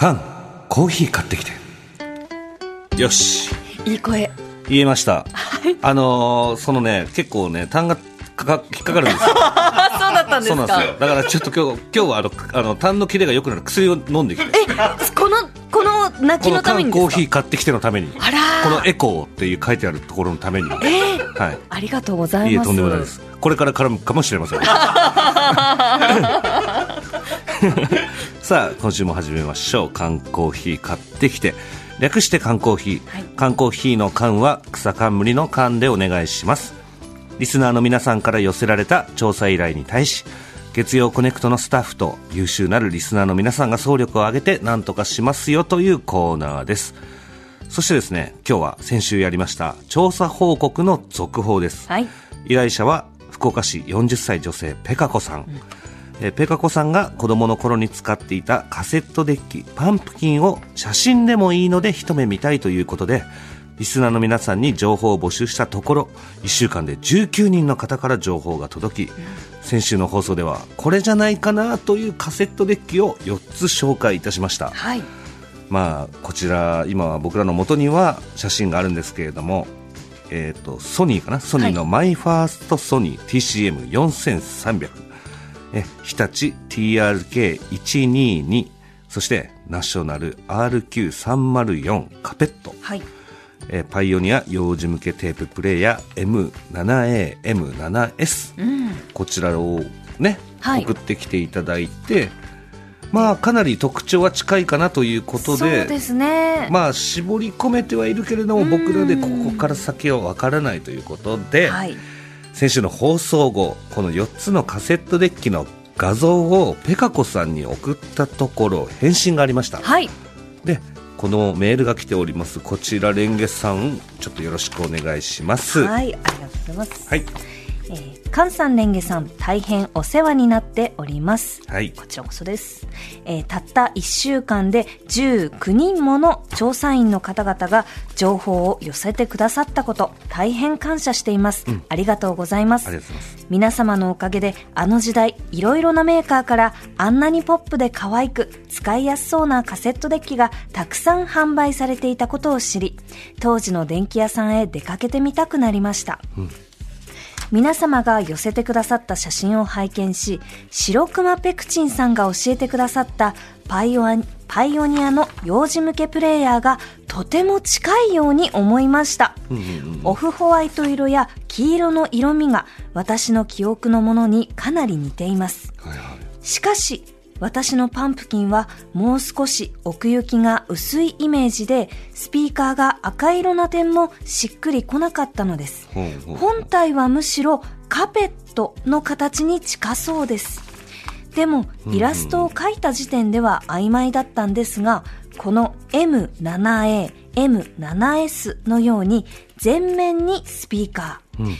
カン、コーヒー買ってきて。よし。いい声。言えました。あのーそのね、結構ね、単がかか引っかかるんですよ。あ、そうだったんですか？そうなんですよ。だからちょっと今日、今日はあの、あの、単の切れが良くなる薬を飲んできて。え、この、この泣きこのためにですか？コーヒー買ってきてのために。あらーこのエコーっていう書いてあるところのために。えーはい。ありがとうございえ、います。とんでもないです。これから絡むかもしれません。さあ、今週も始めましょう。缶コーヒー買ってきて。略して缶コーヒー。はい缶コーヒーの缶は草冠の缶でお願いします。リスナーの皆さんから寄せられた調査依頼に対し、月曜コネクトのスタッフと優秀なるリスナーの皆さんが総力を挙げて何とかしますよというコーナーです。そしてですね、今日は先週やりました調査報告の続報です。はい。依頼者は福岡市40歳女性ペカ子さん、えーペカ子さんが子供の頃に使っていたカセットデッキパンプキンを写真でもいいので一目見たいということでリスナーの皆さんに情報を募集したところ1週間で19人の方から情報が届き、先週の放送ではこれじゃないかなというカセットデッキを4つ紹介いたしました。はい。まあ、こちら今は僕らの元には写真があるんですけれども、えー、とソニーかな？ソニーのマイファーストソニー TCM4300、え日立 TRK122 そしてナショナル RQ304 カペット、はい。えーパイオニア幼児向けテーププレイヤー M7A、M7S、うん。こちらをね、はい送ってきていただいて、まあかなり特徴は近いかなということそうで、ですね。まあ絞り込めてはいるけれども、僕らでここから先はわからないということで、はい。先週の放送後、この4つのカセットデッキの画像をペカ子さんに送ったところ返信がありました。はい。で、このメールが来ております。こちらレンゲさん、ちょっとよろしくお願いします。はい。はい。ありがとうございます。えー、菅さん、レンゲさん、大変お世話になっております。はい。こちらこそです。えーたった1週間で19人もの調査員の方々が情報を寄せてくださったこと、大変感謝しています。ありがとうございます。ありがとうございます。皆様のおかげであの時代いろいろなメーカーからあんなにポップで可愛く使いやすそうなカセットデッキがたくさん販売されていたことを知り当時の電気屋さんへ出かけてみたくなりました、皆様が寄せてくださった写真を拝見し白熊ペクチンさんが教えてくださったパイオアパイオニアの幼児向けプレイヤーがとても近いように思いました、オフホワイト色や黄色の色味が私の記憶のものにかなり似ています。はいはい。しかし、私のパンプキンはもう少し奥行きが薄いイメージで、スピーカーが赤色な点もしっくりこなかったのです。本体はむしろカペットの形に近そうです。でも、イラストを描いた時点では曖昧だったんですが、この M7A、M7S のように前面にスピーカー、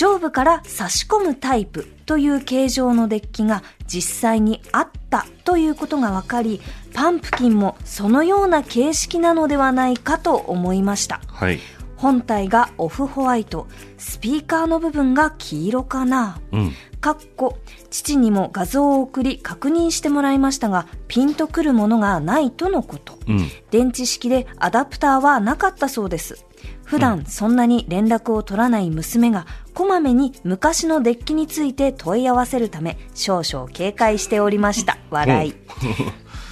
上部から差し込むタイプという形状のデッキが実際にあったということが分かり、パンプキンもそのような形式なのではないかと思いました。はい。本体がオフホワイト、スピーカーの部分が黄色かな。うん。かっこ、父にも画像を送り確認してもらいましたが、ピンとくるものがないとのこと。うん。電池式でアダプターはなかったそうです。普段そんなに連絡を取らない娘がこまめに昔のデッキについて問い合わせるため少々警戒しておりました。笑い。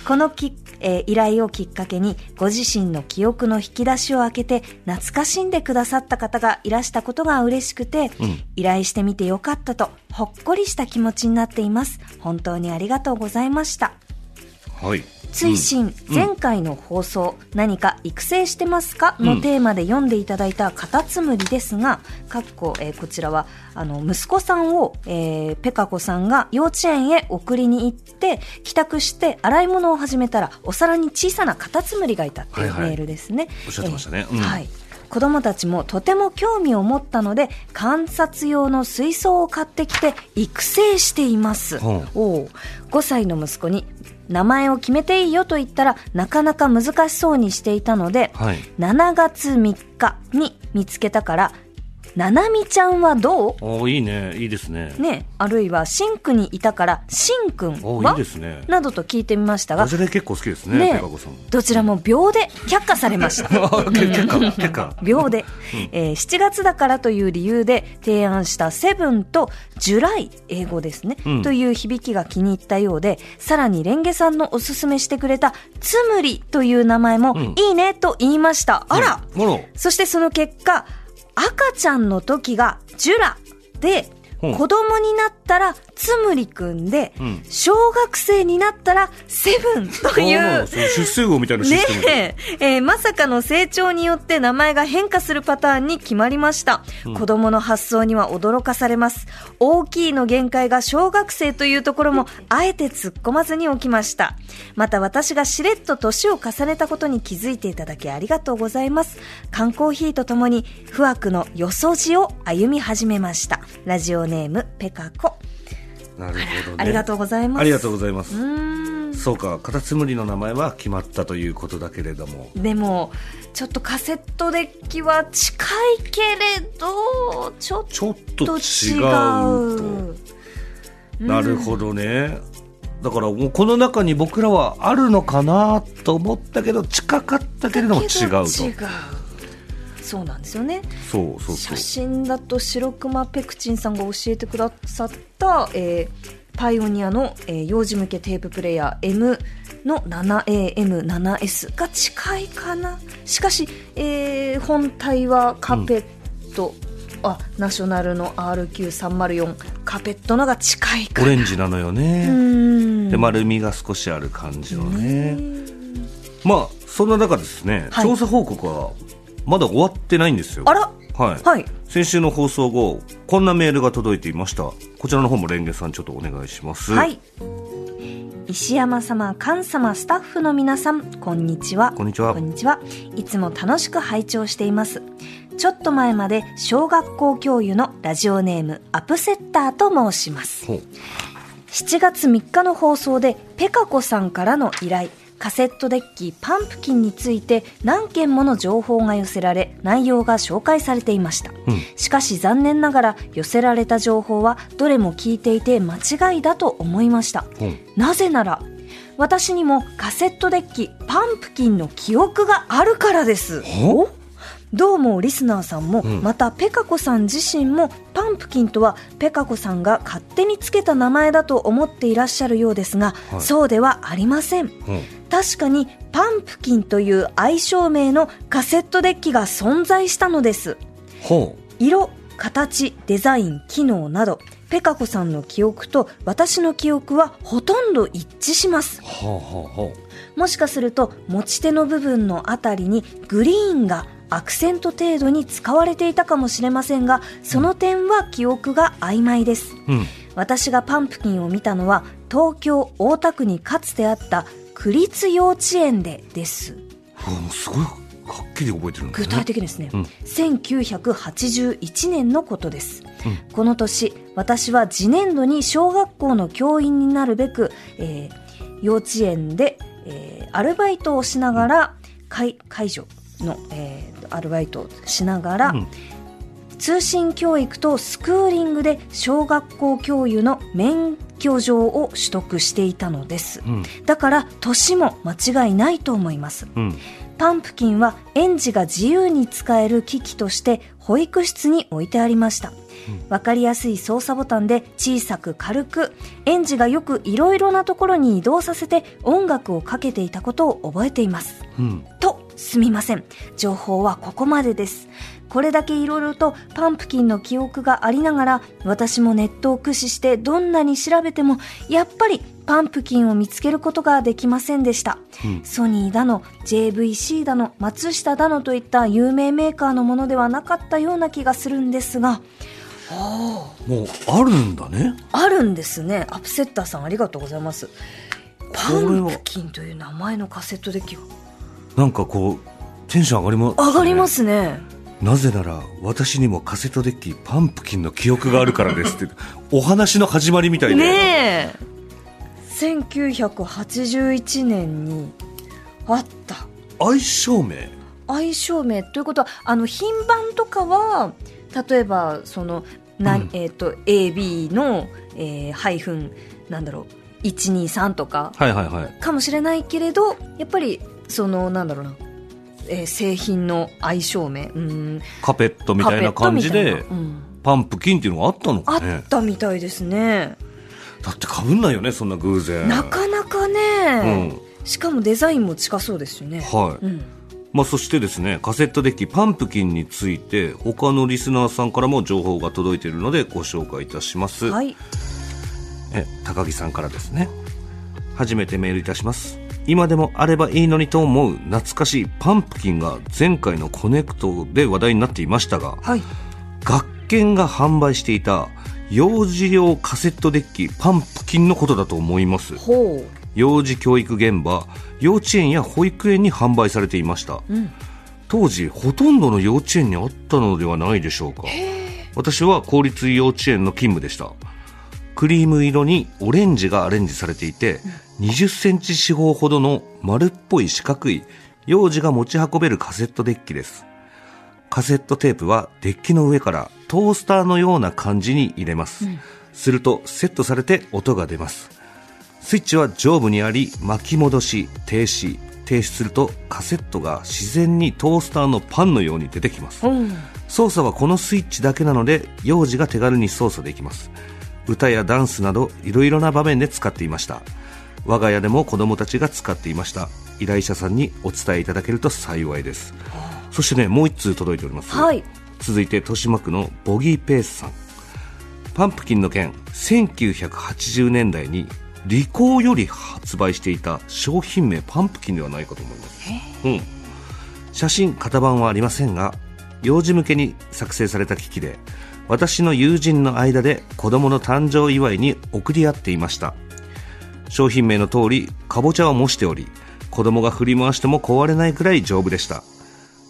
このき、えー依頼をきっかけにご自身の記憶の引き出しを開けて懐かしんでくださった方がいらしたことが嬉しくて、依頼してみてよかったとほっこりした気持ちになっています。本当にありがとうございました。はい。追伸、前回の放送、何か育成してますか？のテーマで読んでいただいたカタツムリですが、かっこ、えーこちらは、あの、息子さんを、えーペカ子さんが幼稚園へ送りに行って、帰宅して洗い物を始めたら、お皿に小さなカタツムリがいたっていうはいはい。メールですね。おっしゃってましたね。えーうん。はい。子供たちもとても興味を持ったので観察用の水槽を買ってきて育成しています、ほう。おう5歳の息子に名前を決めていいよと言ったらなかなか難しそうにしていたので、はい。7月3日に見つけたからななみちゃんはどう？おーいいね。いいですね。ねあるいはシンクにいたからシンくんおーいはいですね。などと聞いてみましたがダジャレ結構好きですねねどちらも秒で却下されました。秒で、えー7月だからという理由で提案したセブンとジュライ英語ですね、うん。という響きが気に入ったようでさらにレンゲさんのおすすめしてくれたツムリという名前もうん。いいねと言いました、あら、もろ。そしてその結果赤ちゃんの時がジュラでう。ん子供になったらつむりくんで、うん。小学生になったらセブンという。そう出世魚みたいなシねステムでえ。えーまさかの成長によって名前が変化するパターンに決まりました、子供の発想には驚かされます。大きいの限界が小学生というところもあえて突っ込まずに起きました。また私がしれっと年を重ねたことに気づいていただきありがとうございます。缶コーヒーとともに不惑のよそじを歩み始めました。ラジオネームペカコなるほどね。ありがとうございます。ありがとうございます。そうかカタツムリの名前は決まったということだけれども。でもちょっとカセットデッキは近いけれどちょっとと違違うなるほどね。だからもうこの中に僕らはあるのかなと思ったけど近かったけれども違うと。違うそうなんですよね。そうそう写真だと白熊ペクチンさんが教えてくださった、えーパイオニアの、えー幼児向けテーププレイヤー M の 7AM7S が近いかな。しかし、えー本体はカペット、あナショナルの RQ304 カペットのが近いかな。オレンジなのようね。ーん。で丸みが少しある感じのね。まあそんな中ですね、はい。調査報告はまだ終わってないんですよ。あら。はい、はい。先週の放送後こんなメールが届いていました。こちらの方もレンゲさんちょっとお願いします。はい。石山様、菅様、スタッフの皆さん、こんにちは。こんにちは。こんにちは。いつも楽しく拝聴しています。ちょっと前まで小学校教諭のラジオネームアップセッターと申します。ほう。7月3日の放送でペカ子さんからの依頼カセットデッキパンプキンについて何件もの情報が寄せられ内容が紹介されていました、うん。しかし残念ながら寄せられた情報はどれも聞いていて間違いだと思いました。ほうなぜなら私にもカセットデッキパンプキンの記憶があるからです。ほどうもリスナーさんも、うん。またペカ子さん自身もパンプキンとはペカ子さんが勝手につけた名前だと思っていらっしゃるようですが、はい。そうではありません。ほう確かにパンプキンという愛称名のカセットデッキが存在したのです。ほ色形デザイン機能などペカ子さんの記憶と私の記憶はほとんど一致します。うほうほうほもしかすると持ち手の部分のあたりにグリーンがアクセント程度に使われていたかもしれませんがその点は記憶が曖昧です。ううん。私がパンプキンを見たのは東京大田区にかつてあった区立幼稚園でです。すごいはっきり覚えてるね。具体的ですね、うん。1981年のことです、この年私は次年度に小学校の教員になるべく、えー幼稚園で、えーアルバイトをしながら介介助の、えーアルバイトをしながら、うん。通信教育とスクーリングで小学校教諭の免許状を取得していたのです、うん。だから年も間違いないと思います。うん。パンプキンは園児が自由に使える機器として保育室に置いてありました。わかりやすい操作ボタンで小さく軽く、園児がよくいろいろなところに移動させて音楽をかけていたことを覚えています。うん。と、すみません。情報はここまでです。これだけいろいろとパンプキンの記憶がありながら、私もネットを駆使してどんなに調べても、やっぱりパンプキンを見つけることができませんでした。ソニーだの、JVC だの、松下だのといった有名メーカーのものではなかったような気がするんですが、もうあるんだねあるんですね。アップセッターさんありがとうございます。パンプキンという名前のカセットデッキがなんかこうテンション上がります、上がりますね。なぜなら私にもカセットデッキパンプキンの記憶があるからですって お話の始まりみたいで、ねえ。1981年にあった。相性名相性名ということはあの品番とかは例えばそのな、うんえっ、と AB の、えー、ハイフンなんだろう123とかはいはいはいかもしれないけれどやっぱりそのなんだろうな、えー製品の相性名。うん。カペットみたいな感じでうん。パンプキンっていうのがあったのあかね。ったみたいですね。だってかぶんないよねそんな偶然。なかなかね、しかもデザインも近そうですよね。はい、うん。まあ、そしてですねカセットデッキパンプキンについて他のリスナーさんからも情報が届いているのでご紹介いたします、はい。え高木さんからですね。初めてメールいたします今でもあればいいのにと思う懐かしいパンプキンが前回のコネクトで話題になっていましたがはい。学研が販売していた幼児用カセットデッキパンプキンのことだと思います。ほ幼児教育現場幼稚園や保育園に販売されていました、当時ほとんどの幼稚園にあったのではないでしょうか。私は公立幼稚園の勤務でした。クリーム色にオレンジがアレンジされていて、20センチ四方ほどの丸っぽい四角い幼児が持ち運べるカセットデッキです。カセットテープはデッキの上からトースターのような感じに入れます、するとセットされて音が出ます。スイッチは上部にあり巻き戻し停止。停止するとカセットが自然にトースターのパンのように出てきます。ううん。操作はこのスイッチだけなので幼児が手軽に操作できます。歌やダンスなどいろいろな場面で使っていました我が家でも子供たちが使っていました。依頼者さんにお伝えいただけると幸いです。そしてねもう一通届いております。はい。続いて豊島区のボギーペースさん。パンプキンの件1980年代にリコーより発売していた商品名パンプキンではないかと思います、うん、写真型番はありませんが幼児向けに作成された機器で私の友人の間で子供の誕生祝いに送り合っていました商品名の通りかぼちゃを模しており子供が振り回しても壊れないくらい丈夫でした。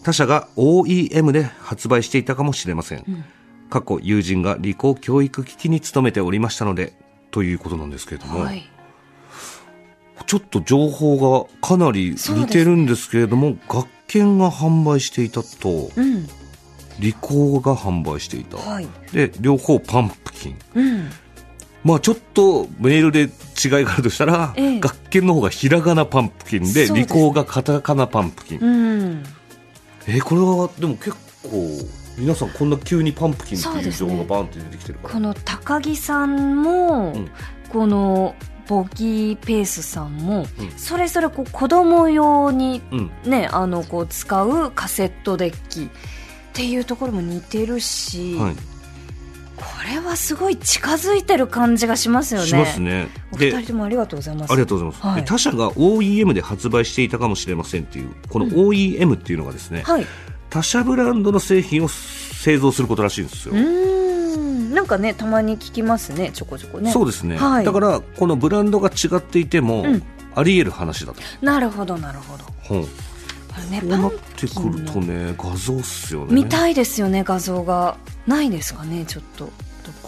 他社が OEM で発売していたかもしれません、過去友人が理工教育機器に勤めておりましたのでということなんですけれども、はい。ちょっと情報がかなり似てるんですけれども、学研が販売していたと。うん。理工が販売していた、はい。で両方パンプキン。うんまあちょっとメールで違いがあるとしたら、ええ。学研の方がひらがなパンプキンで理工がカタカナパンプキン、うん。えーこれはでも結構皆さんこんな急にパンプキンっていう情報がバンって出てきてるから。この高木さんも、うん。このボギーペースさんも、うん。それぞれこう子供用にうん。ねあのこう使うカセットデッキっていうところも似てるし、はいこれはすごい近づいてる感じがしますよね。しますね。おで二人ともありがとうございます。ありがとうございます、はい。で他社が OEM で発売していたかもしれませんっていうこの OEM っていうのがですね、はい。他社ブランドの製品を製造することらしいんですよ、うーん。なんかねたまに聞きますね。ちょこちょこね。そうですね、はい。だからこのブランドが違っていても、うん。あり得る話だと、なるほどなるほど。うん、ねうパンなってくるとの。ね画像っすよね。見たいですよね画像が。ないですかねちょっと。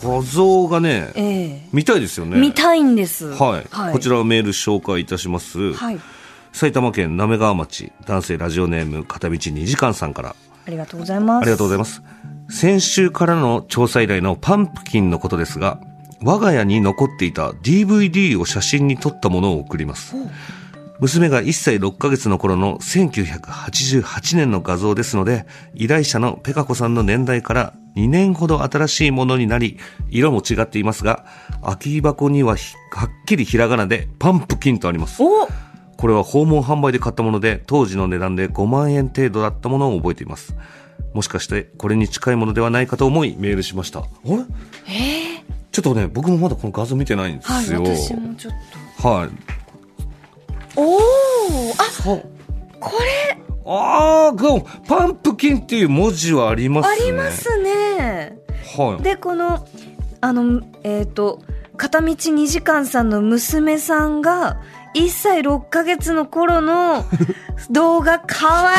画像がねええ。見たいですよね。見たいんです。はい、こちらをメール紹介いたします、はい。埼玉県滑川町男性ラジオネーム片道2時間さんから。ありがとうございます。ありがとうございます。先週からの調査依頼のパンプキンのことですが我が家に残っていた DVD を写真に撮ったものを送ります娘が1歳6ヶ月の頃の1988年の画像ですので依頼者のペカ子さんの年代から2年ほど新しいものになり色も違っていますが空き箱にはひはっきりひらがなでパンプキンとあります。お！これは訪問販売で買ったもので当時の値段で5万円程度だったものを覚えています。もしかしてこれに近いものではないかと思いメールしました。あれえちょっとね僕もまだこの画像見てないんでー、はいすよ私もちょっと。はいおおあそう。これ。ああパンプキンっていう文字はありますあねりますね。はい。でこのあのえっ、と片道2時間さんの娘さんが1歳6ヶ月の頃の 動画かわ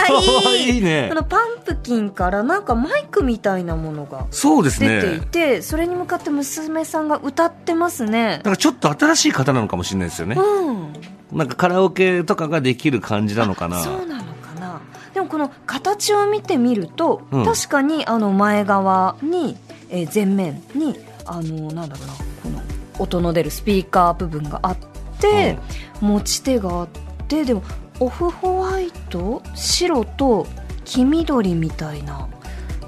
いい。ね。このパンプキンからなんかマイクみたいなものが出ていねて、それに向かって娘さんが歌ってますね。だからちょっと新しい方なのかもしれないですよね。うんなんかカラオケとかができる感じなのかな？そうなのかな？でもこの形を見てみると、うん。確かにあの前側に、えー前面にあのなんだろうなこの音の出るスピーカー部分があって、持ち手があってでもオフホワイト白と黄緑みたいな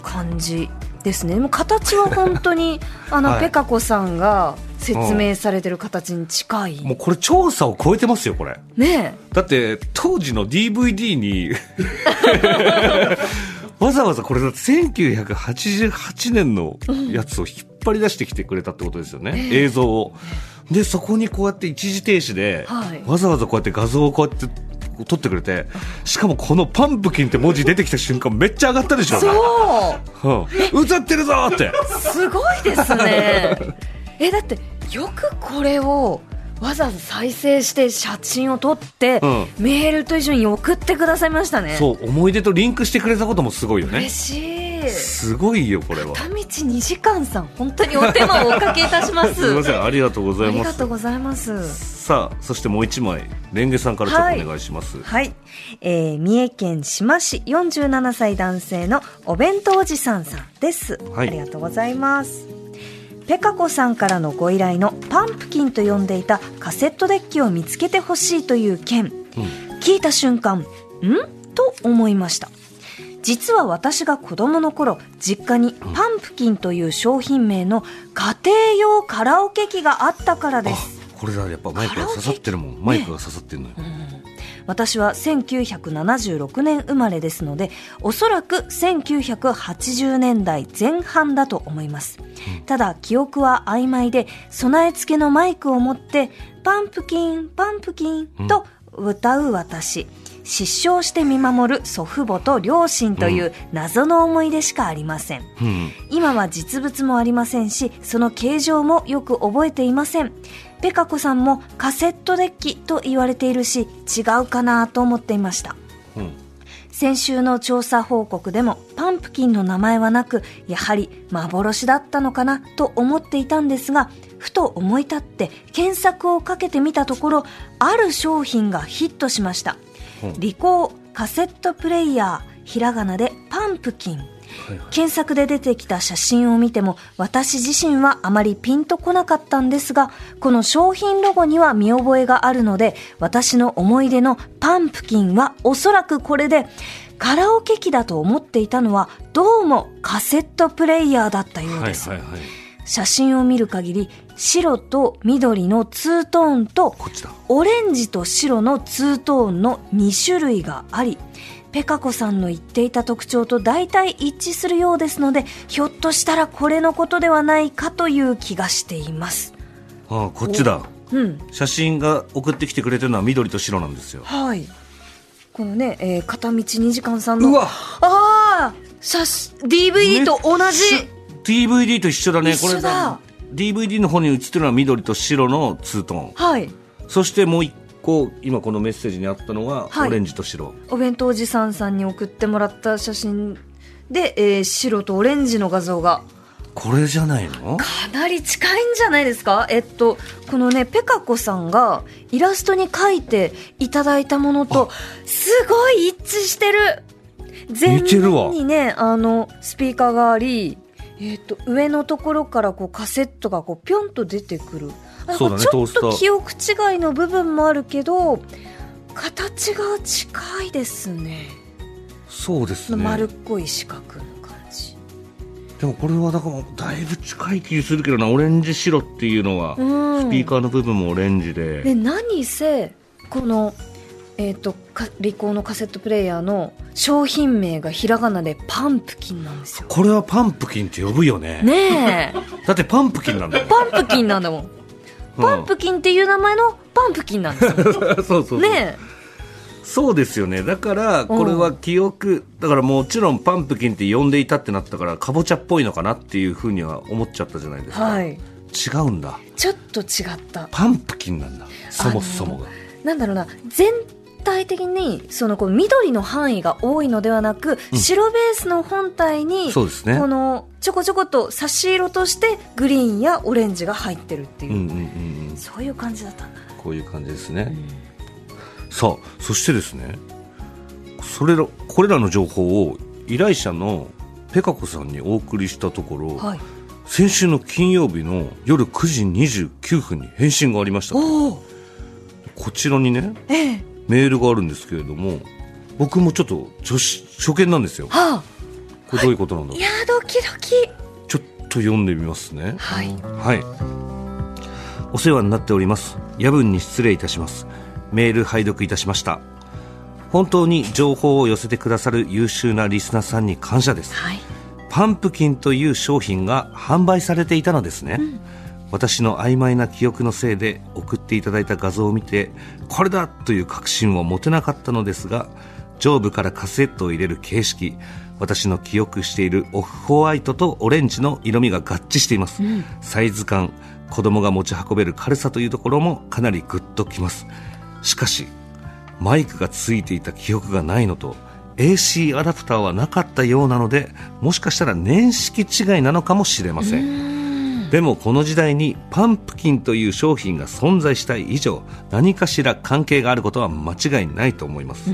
感じですね。でも形は本当にあの、はい。ペカ子さんが説明されてる形に近い、もうこれ調査を超えてますよこれ。ねだって当時の DVD に わざわざこれだって1988年のやつを引っ張り出してきてくれたってことですよね、映像を。でそこにこうやって一時停止で、はい。わざわざこうやって画像をこうやって撮ってくれてしかもこの「パンプキン」って文字出てきた瞬間めっちゃ上がったでしょそう。うん、映ってるぞって。すごいですね。えだってよくこれをわざわざ再生して写真を撮って、うん。メールと一緒に送ってくださいましたね。そう思い出とリンクしてくれたこともすごいよね。嬉しい。すごいよこれは。片道2時間さん本当にお手間をおかけいたします。すみませんありがとうござあいます。りがとうございます。さあそしてもう一枚レンゲさんからちょっとお願いします、はい、えー、三重県志摩市47歳男性のお弁当おじさんさんです、はい。ありがとうございますペカ子さんからのご依頼のパンプキンと呼んでいたカセットデッキを見つけてほしいという件、聞いた瞬間ん？と思いました。実は私が子供の頃実家にパンプキンという商品名の家庭用カラオケ機があったからです。あこれだ。やっぱマイクが刺さってるもん。マイクが刺さってるのよ、私は1976年生まれですのでおそらく1980年代前半だと思います、ただ記憶は曖昧で備え付けのマイクを持ってパンプキンパンプキンと歌う私、失笑して見守る祖父母と両親という謎の思い出しかありません、うん。今は実物もありませんしその形状もよく覚えていませんペカ子さんもカセットデッキと言われているし違うかなと思っていました。うん。先週の調査報告でもパンプキンの名前はなくやはり幻だったのかなと思っていたんですがふと思い立って検索をかけてみたところある商品がヒットしました。うん。リコーカセットプレイヤーひらがなでパンプキン検索で出てきた写真を見ても私自身はあまりピンとこなかったんですがこの商品ロゴには見覚えがあるので私の思い出のパンプキンはおそらくこれでカラオケ機だと思っていたのはどうもカセットプレイヤーだったようです、はいはいはい。写真を見る限り白と緑のツートーンとオレンジと白のツートーンの2種類がありペカ子さんの言っていた特徴と大体一致するようですのでひょっとしたらこれのことではないかという気がしています。あこっちだ。うん。写真が送ってきてくれてるのは緑と白なんですよ。はい。このね、えー片道2時間さんのうわ。ああ DVD と同じ。DVD と一緒だね。これ DVD の方に写ってるのは緑と白のツートーン。はい。そしてもう一個今このメッセージにあったのがはい。オレンジと白、お弁当おじさんさんに送ってもらった写真で、えー白とオレンジの画像が。これじゃないの？かなり近いんじゃないですか？えっとこのねペカ子さんがイラストに描いていただいたものとすごい一致してる。全面にねあのスピーカーがありえっと上のところからこうカセットがこうピョンと出てくる。あそうだねちょっと記憶違いの部分もあるけど形が近いですね。そうですね。丸っこい四角の感じ。でもこれはだからだいぶ近い気するけどなオレンジ白っていうのは、うん。スピーカーの部分もオレンジで、で何せこのえっ、とかリコーのカセットプレイヤーの商品名がひらがなでパンプキンなんですよ。これはパンプキンって呼ぶよね。ねえ。だってパンプキンなんだよパンプキンなんだもんパンプキンっていう名前のパンプキンなんですよ。そうそうそう。ねそうですよね。だからこれは記憶だからもちろんパンプキンって呼んでいたってなったからかぼちゃっぽいのかなっていうふうには思っちゃったじゃないですか、えはい。違うんだ。ちょっと違った。パンプキンなんだ。そもそもが。なんだろうな。全体的にそのこう緑の範囲が多いのではなく、白ベースの本体にそうですね。このちょこちょこと差し色としてグリーンやオレンジが入ってるっていう、うんうんうんうん。そういう感じだったんだ。な、こういう感じですね、さあそしてですねそれらこれらの情報を依頼者のペカ子さんにお送りしたところ、はい、先週の金曜日の夜9時29分に返信がありましたこちらにねええメールがあるんですけれども僕もちょっと初初見なんですよはあこれどういうことなんだろういやドキドキちょっと読んでみますねはいはい。お世話になっております。夜分に失礼いたします。メール拝読いたしました。本当に情報を寄せてくださる優秀なリスナーさんに感謝です。はいパンプキンという商品が販売されていたのですね。私の曖昧な記憶のせいで送っていただいた画像を見て、これだという確信を持てなかったのですが、上部からカセットを入れる形式、私の記憶しているオフホワイトとオレンジの色味が合致しています。サイズ感、子供が持ち運べる軽さというところもかなりグッときます。しかし、マイクがついていた記憶がないのと AC アダプターはなかったようなのでもしかしたら年式違いなのかもしれませんでもこの時代にパンプキンという商品が存在した以上何かしら関係があることは間違いないと思います、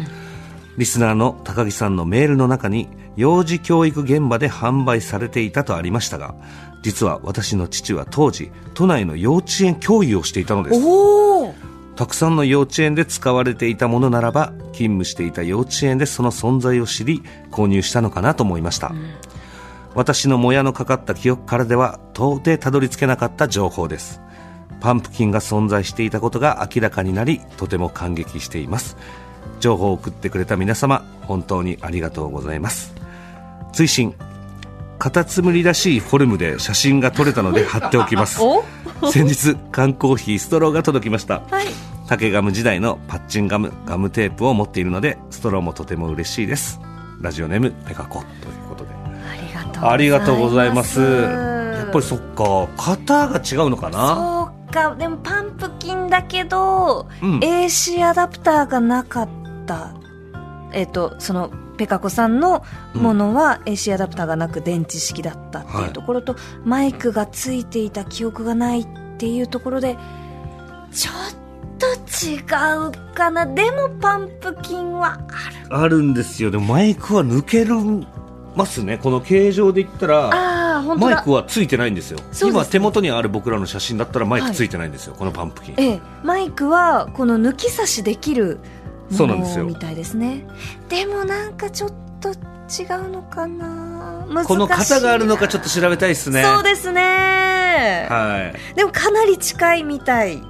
リスナーの高木さんのメールの中に幼児教育現場で販売されていたとありましたが実は私の父は当時都内の幼稚園教諭をしていたのです。おお。たくさんの幼稚園で使われていたものならば勤務していた幼稚園でその存在を知り購入したのかなと思いました、私のもやのかかった記憶からでは到底たどり着けなかった情報です。パンプキンが存在していたことが明らかになりとても感激しています。情報を送ってくれた皆様本当にありがとうございます。追伸。カタツムリらしいフォルムで写真が撮れたので貼っておきます。お？先日缶コーヒーストローが届きました。はい。竹ガム時代のパッチンガムガムテープを持っているのでストローもとても嬉しいです。ラジオネームペカコ。というありがとうございます。やっぱりそっか型が違うのかな？そうかでもパンプキンだけど、うん。AC アダプターがなかった。えっ、とそのペカ子さんのものは AC アダプターがなく電池式だったっていうところと、マイクがついていた記憶がないっていうところでちょっと違うかな。でもパンプキンはある。あるんですよ。でもマイクは抜けるますね。この形状で言ったらマイだクはついてないんですよ。そうです今手元にある僕らの写真だったらマイクついてないんですよ、このパンプキン。ええ、マイクはこの抜き差しできるものみたいですね。でもなんかちょっと違うのかな。この型があるのかちょっと調べたいですね。そうですね、はい。でもかなり近いみたい。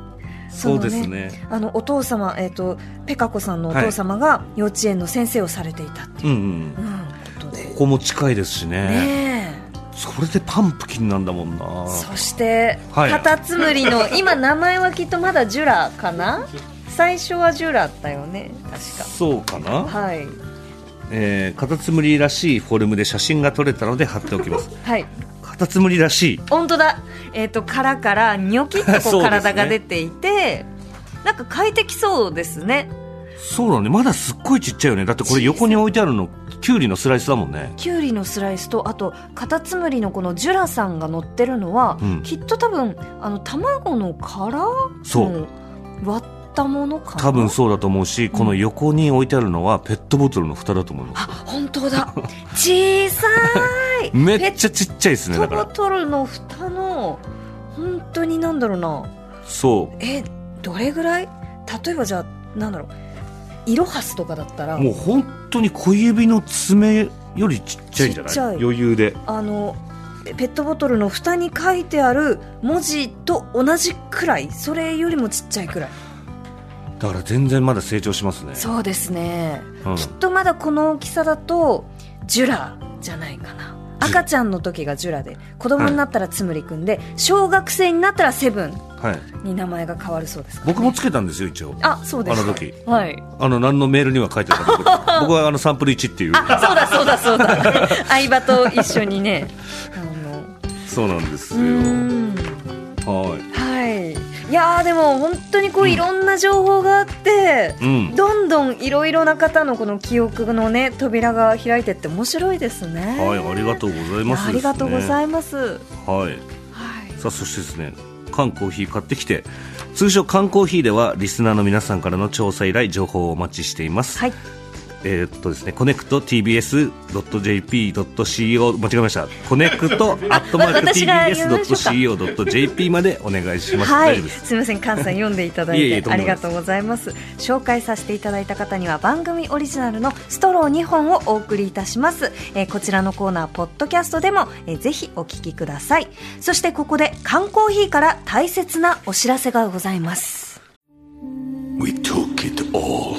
そうですのねあのお父様、えっとペカ子さんのお父様が幼稚園の先生をされていたっていう、うんうん。うんこも近いですしね。ねそれでパンプキンなんだもんな。えそして、はい。カタツムリの 今名前はきっとまだジュラかな？最初はジュラだよね確か。そうかな、はい。えーカタツムリらしいフォルムで写真が撮れたので貼っておきます。はい。カタツムリらしい。本当だ。えっ、と殻からニョキッとこ そう体が出ていて、なんか快適そうですね。そうだね。まだすっごいちっちゃいよね。だってこれ横に置いてあるのキュウリのスライスだもんね。きゅうりのスライスとあとカタツムリのこのジュラさんが乗ってるのは、うん。きっと多分あの卵の殻そう。の割ったものかな？多分そうだと思うし、この横に置いてあるのはペットボトルの蓋だと思いますあ本当だ。小さい。めっちゃちっちゃいですペットボねだから。トルの蓋の本当になんだろうな。そえどれぐらい？例えばじゃあなんだろうイロハスとかだったらうもう本当に小指の爪よりちっちゃいんじゃない？余裕で。あのペットボトルの蓋に書いてある文字と同じくらいそれよりもちっちゃいくらい。だから全然まだ成長しますね。そうですね、うん。きっとまだこの大きさだとジュラじゃないかな赤ちゃんの時がジュラで子供になったらつむりくんで、小学生になったらセブンはい。に名前が変わるそうですね。僕もつけたんですよ一応。あそうですあの時。はい。あの何のメールには書いてなかった。僕はあのサンプル1っていう。あそうだそうだそうだ。相葉と一緒にね。あ のそうなんですよ。はい。はいいやーでも本当にこういろんな情報があって、うん。どんどんいろいろな方のこの記憶のね扉が開いてって面白いですね。はいありがとうございますありがとうございいます。はい。はい。さあそしてですね缶コーヒー買ってきて通称缶コーヒーではリスナーの皆さんからの調査依頼情報をお待ちしています、はいえーっとですねコネクト TBS.jp.co 間違えました。コネクトアットマーク TBS.co.jp までお願いします、はい。す。すみません菅さん読んでいただいいえいえてありがとうございます。紹介させていただいた方には番組オリジナルのストロー2本をお送りいたします、えーこちらのコーナーポッドキャストでも、えーぜひお聞きください。そしてここで缶コーヒーから大切なお知らせがございます。We took it all.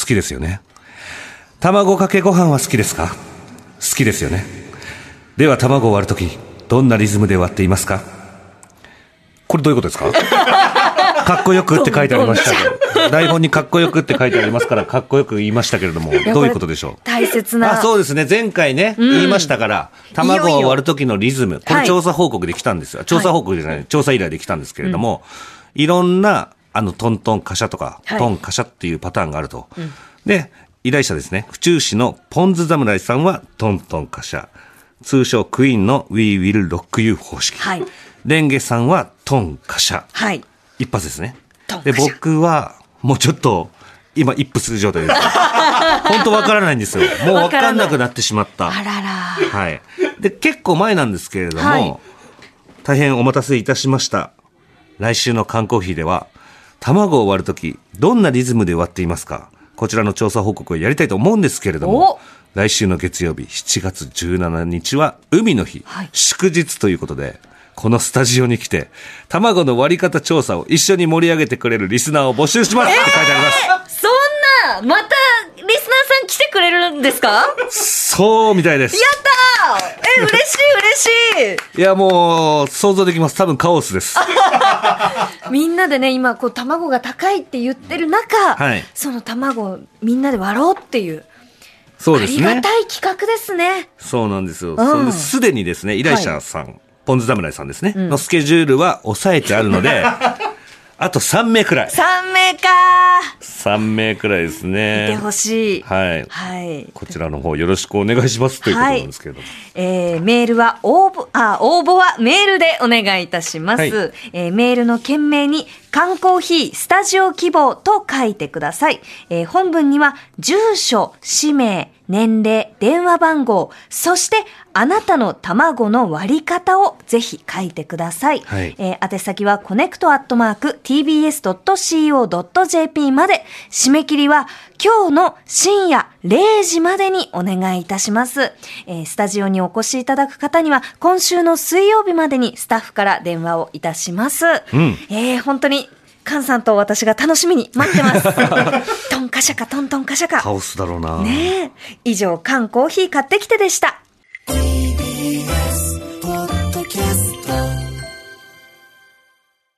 好きですよね。卵かけご飯は好きですか？好きですよね。では卵を割るときどんなリズムで割っていますか？これどういうことですか？かっこよくって書いてありましたけど。台本にかっこよくって書いてありますからかっこよく言いましたけれども。やどういうことでしょう？大切なあそうですね。前回ね、言いましたから卵を割る時のリズムこはいれ調査報告できたんですよ、調査報告じゃない、調査依頼できたんですけれども、いろんなあのトントンカシャとか、はい。トンカシャっていうパターンがあると、で依頼者ですね。府中市のポンズ侍さんはトントンカシャ。通称クイーンの We Will Rock You 方式、はい。レンゲさんはトンカシャ。はい。一発ですね。トンカシャ。で僕はもうちょっと今一服する状態です本当わからないんですよ。もうわかんなくなってしまった。あらら。はい。で、結構前なんですけれども、はい。大変お待たせいたしました。来週の缶コーヒーでは、卵を割るとき、どんなリズムで割っていますか？こちらの調査報告をやりたいと思うんですけれどもお、来週の月曜日、7月17日は海の日、はい。祝日ということで、このスタジオに来て、卵の割り方調査を一緒に盛り上げてくれるリスナーを募集しますって書いてあります。そんなまたリスナーさん来てくれるんですか？やっそうみたいです。たーえ嬉しい嬉しいいや、もう、想像できます。多分カオスです。みんなでね今こう卵が高いって言ってる中、はいその卵をみんなで割ろうっていうそうですね。ありがたい企画ですねそうなんですよ。んそれですでにですね、依頼者さん、ポン酢侍さんですね、のスケジュールは抑えてあるので、あと3名くらい。3名か3名くらいです見てね。ほしいはい。はいこちらの方よろしくお願いしますということなんですけれども。えーメールは応募、あ、応募はメールでお願いいたします。はいえーメールの件名に、缶コーヒースタジオ希望と書いてください。えー本文には、住所、氏名、年齢、電話番号、そして、あなたの卵の割り方をぜひ書いてください。はいえー宛先はコネクトアットマーク tbs.co.jp まで、締め切りは今日の深夜0時までにお願いいたします。えースタジオにお越しいただく方には今週の水曜日までにスタッフから電話をいたします。うんえー本当に、菅さんと私が楽しみに待ってます。トンカシャカトントンカシャカ。カオスだろうな。ねえ。以上、缶コーヒー買ってきてでした。